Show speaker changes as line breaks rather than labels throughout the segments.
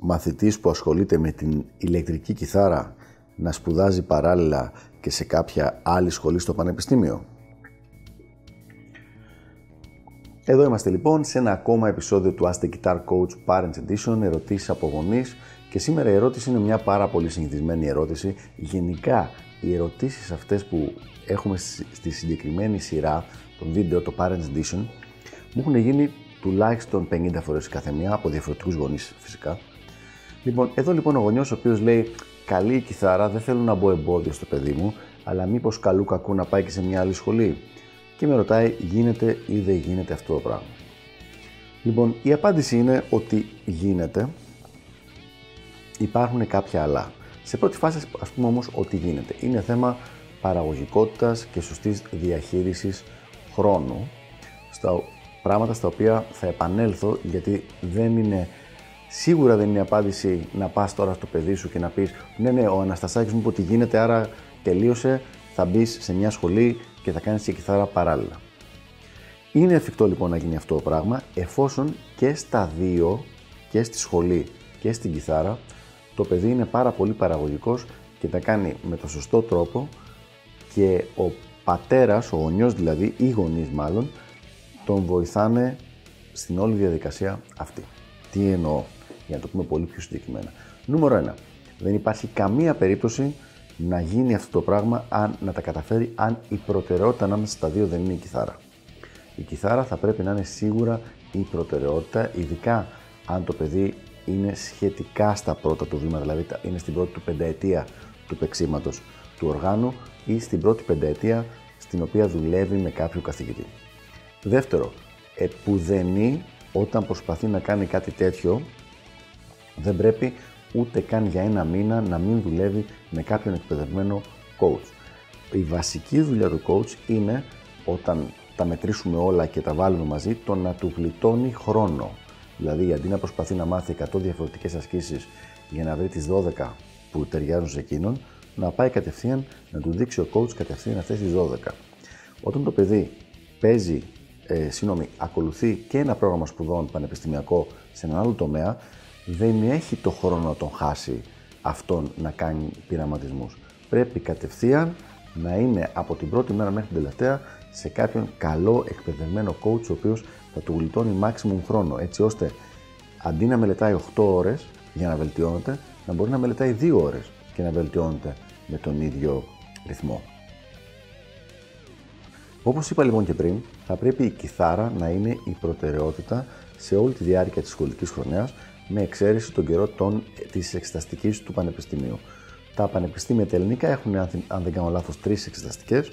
μαθητής που ασχολείται με την ηλεκτρική κιθάρα να σπουδάζει παράλληλα και σε κάποια άλλη σχολή στο πανεπιστήμιο; Εδώ είμαστε λοιπόν σε ένα ακόμα επεισόδιο του Ask the Guitar Coach Parents Edition, ερωτήσεις από γονείς και σήμερα η ερώτηση είναι μια πάρα πολύ συνηθισμένη ερώτηση. Γενικά οι ερωτήσεις αυτές που έχουμε στη συγκεκριμένη σειρά των βίντεο, το Parents Edition, μου έχουν γίνει τουλάχιστον 50 φορές κάθε μία από διαφορετικούς γονείς φυσικά. Λοιπόν, εδώ λοιπόν ο γονιός ο οποίος λέει καλή η κιθάρα, δεν θέλω να μπω εμπόδιο στο παιδί μου, αλλά μήπως καλού κακού να πάει και σε μια άλλη σχολή. Και με ρωτάει γίνεται ή δεν γίνεται αυτό το πράγμα; Λοιπόν, η απάντηση είναι ότι γίνεται, υπάρχουν κάποια αλλά. Σε πρώτη φάση ας πούμε όμως ότι γίνεται. Είναι θέμα παραγωγικότητας και σωστής διαχείρισης χρόνου, στα πράγματα στα οποία θα επανέλθω γιατί δεν είναι Σίγουρα δεν είναι απάντηση να πας τώρα στο παιδί σου και να πεις: Ναι, ναι, ο Αναστασάκης μου είπε ότι γίνεται, άρα τελείωσε. Θα μπεις σε μια σχολή και θα κάνεις και κιθάρα παράλληλα. Είναι εφικτό λοιπόν να γίνει αυτό το πράγμα εφόσον και στα δύο, και στη σχολή και στην κιθάρα, το παιδί είναι πάρα πολύ παραγωγικός και τα κάνει με το σωστό τρόπο και ο πατέρας, ο γονιός δηλαδή, ή οι γονείς μάλλον, τον βοηθάνε στην όλη διαδικασία αυτή. Τι εννοώ; Για να το πούμε πολύ πιο συγκεκριμένα. Νούμερο 1. Δεν υπάρχει καμία περίπτωση να γίνει αυτό το πράγμα αν να τα καταφέρει αν η προτεραιότητα ανάμεσα στα δύο δεν είναι η κιθάρα. Η κιθάρα θα πρέπει να είναι σίγουρα η προτεραιότητα, ειδικά αν το παιδί είναι σχετικά στα πρώτα του βήματα, δηλαδή είναι στην πρώτη του πενταετία του παίξήματος του οργάνου ή στην πρώτη πενταετία στην οποία δουλεύει με κάποιο καθηγητή. Δεύτερο, επουδενή όταν προσπαθεί να κάνει κάτι τέτοιο δεν πρέπει ούτε καν για ένα μήνα να μην δουλεύει με κάποιον εκπαιδευμένο coach. Η βασική δουλειά του coach είναι όταν τα μετρήσουμε όλα και τα βάλουμε μαζί, το να του γλιτώνει χρόνο. Δηλαδή, αντί να προσπαθεί να μάθει 100 διαφορετικές ασκήσεις για να βρει τις 12 που ταιριάζουν σε εκείνον, να πάει κατευθείαν να του δείξει ο coach κατευθείαν αυτές τις 12. Όταν το παιδί παίζει, ε, συγγνώμη, ακολουθεί και ένα πρόγραμμα σπουδών πανεπιστημιακό σε έναν άλλο τομέα, δεν έχει το χρόνο να τον χάσει αυτόν να κάνει πειραματισμούς. Πρέπει κατευθείαν να είναι από την πρώτη μέρα μέχρι την τελευταία σε κάποιον καλό εκπαιδευμένο coach ο οποίος θα του γλιτώνει maximum χρόνο έτσι ώστε αντί να μελετάει 8 ώρες για να βελτιώνεται να μπορεί να μελετάει 2 ώρες και να βελτιώνεται με τον ίδιο ρυθμό. Όπως είπα λοιπόν και πριν, θα πρέπει η κιθάρα να είναι η προτεραιότητα σε όλη τη διάρκεια της σχολικής χρονιάς με εξαίρεση τον καιρό των, της εξεταστικής του Πανεπιστημίου. Τα πανεπιστήμια τα ελληνικά έχουν, αν δεν κάνω λάθος, τρεις εξεταστικές.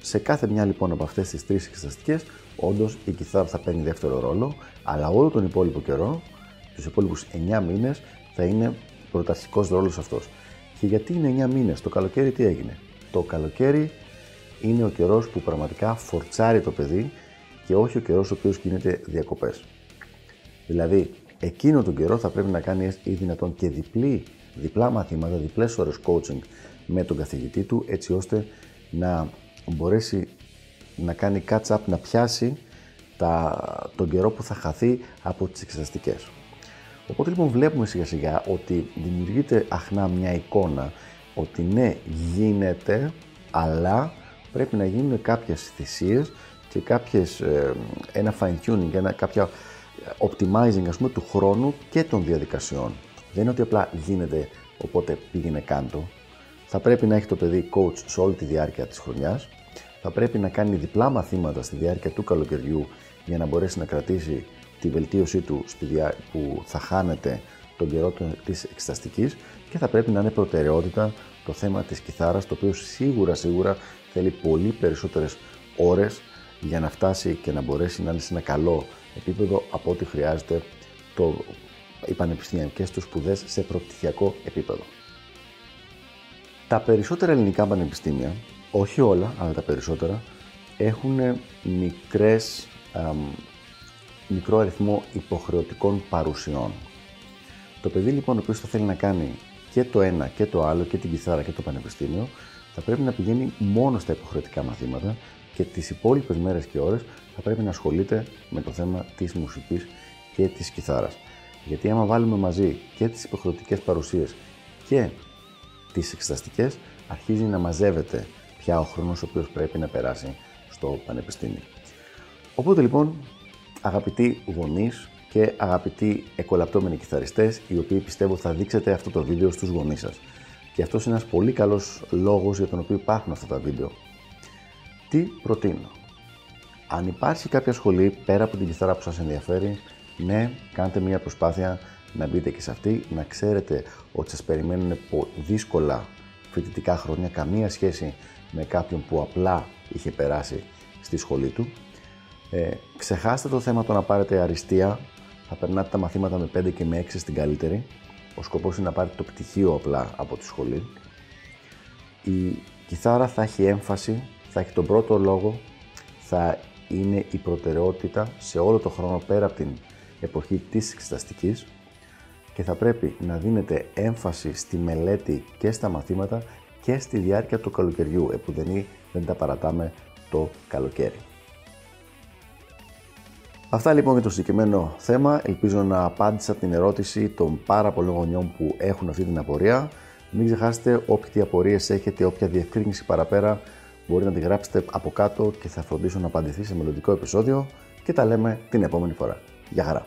Σε κάθε μια λοιπόν από αυτές τις τρεις εξεταστικές, όντως η κιθάρα θα παίρνει δεύτερο ρόλο, αλλά όλο τον υπόλοιπο καιρό, τους υπόλοιπους 9 μήνες, θα είναι πρωταρχικός ρόλος αυτός. Και γιατί είναι 9 μήνες, το καλοκαίρι τι έγινε; Το καλοκαίρι είναι ο καιρός που πραγματικά φορτσάρει το παιδί και όχι ο καιρός ο οποίος γίνεται διακοπές. Δηλαδή, εκείνο τον καιρό θα πρέπει να κάνει ή δυνατόν και διπλή, διπλά μαθήματα, διπλές ώρες coaching με τον καθηγητή του, έτσι ώστε να μπορέσει να κάνει catch-up, να πιάσει τα, τον καιρό που θα χαθεί από τις εξεταστικές. Οπότε λοιπόν βλέπουμε σιγά σιγά ότι δημιουργείται αχνά μια εικόνα ότι ναι γίνεται, αλλά πρέπει να γίνουν κάποιες θυσίες και κάποιες, ε, ένα fine tuning, ένα, κάποια optimizing ας πούμε του χρόνου και των διαδικασιών. Δεν είναι ότι απλά γίνεται οπότε πήγαινε κάτω. Θα πρέπει να έχει το παιδί coach σε όλη τη διάρκεια της χρονιάς. Θα πρέπει να κάνει διπλά μαθήματα στη διάρκεια του καλοκαιριού για να μπορέσει να κρατήσει τη βελτίωσή του στη διά... που θα χάνεται τον καιρό της εξεταστικής και θα πρέπει να είναι προτεραιότητα το θέμα της κιθάρας το οποίο σίγουρα σίγουρα θέλει πολύ περισσότερες ώρες για να φτάσει και να μπορέσει να είναι σε ένα καλό επίπεδο από ό,τι χρειάζεται το οι πανεπιστημιακές τους σπουδές σε προπτυχιακό επίπεδο. Τα περισσότερα ελληνικά πανεπιστήμια, όχι όλα, αλλά τα περισσότερα, έχουν μικρές, μικρό αριθμό υποχρεωτικών παρουσιών. Το παιδί λοιπόν ο οποίος θα θέλει να κάνει και το ένα και το άλλο, και την κιθάρα και το πανεπιστήμιο, θα πρέπει να πηγαίνει μόνο στα υποχρεωτικά μαθήματα και τις υπόλοιπες μέρες και ώρες θα πρέπει να ασχολείται με το θέμα της μουσικής και της κιθάρας. Γιατί άμα βάλουμε μαζί και τις υποχρεωτικές παρουσίες και τις εξεταστικές, αρχίζει να μαζεύεται πια ο χρόνος ο οποίος πρέπει να περάσει στο πανεπιστήμιο. Οπότε λοιπόν, αγαπητοί γονείς και αγαπητοί εκολαπτώμενοι κιθαριστές, οι οποίοι πιστεύω θα δείξετε αυτό το βίντεο στους γονείς σας. Και αυτός είναι ένας πολύ καλός λόγος για τον οποίο υπάρχουν αυτά τα βίντεο. Τι προτείνω; Αν υπάρχει κάποια σχολή πέρα από την κιθάρα που σας ενδιαφέρει, ναι, κάντε μια προσπάθεια να μπείτε και σε αυτή, να ξέρετε ότι σας περιμένουν δύσκολα φοιτητικά χρόνια, καμία σχέση με κάποιον που απλά είχε περάσει στη σχολή του. Ε, ξεχάστε το θέμα το να πάρετε αριστεία, θα περνάτε τα μαθήματα με 5 και με 6 στην καλύτερη. Ο σκοπός είναι να πάρετε το πτυχίο απλά από τη σχολή. Η κιθάρα θα έχει έμφαση, θα έχει τον πρώτο λόγο, θα είναι η προτεραιότητα σε όλο το χρόνο πέρα από την εποχή της εξεταστικής και θα πρέπει να δίνετε έμφαση στη μελέτη και στα μαθήματα και στη διάρκεια του καλοκαιριού, επουδενή δεν τα παρατάμε το καλοκαίρι. Αυτά λοιπόν για το συγκεκριμένο θέμα. Ελπίζω να απάντησα την ερώτηση των πάρα πολλών γονιών που έχουν αυτή την απορία. Μην ξεχάσετε όποιες απορίες έχετε, όποια διευκρίνηση παραπέρα μπορείτε να τη γράψετε από κάτω και θα φροντίσω να απαντηθεί σε μελλοντικό επεισόδιο και τα λέμε την επόμενη φορά. Γεια χαρά!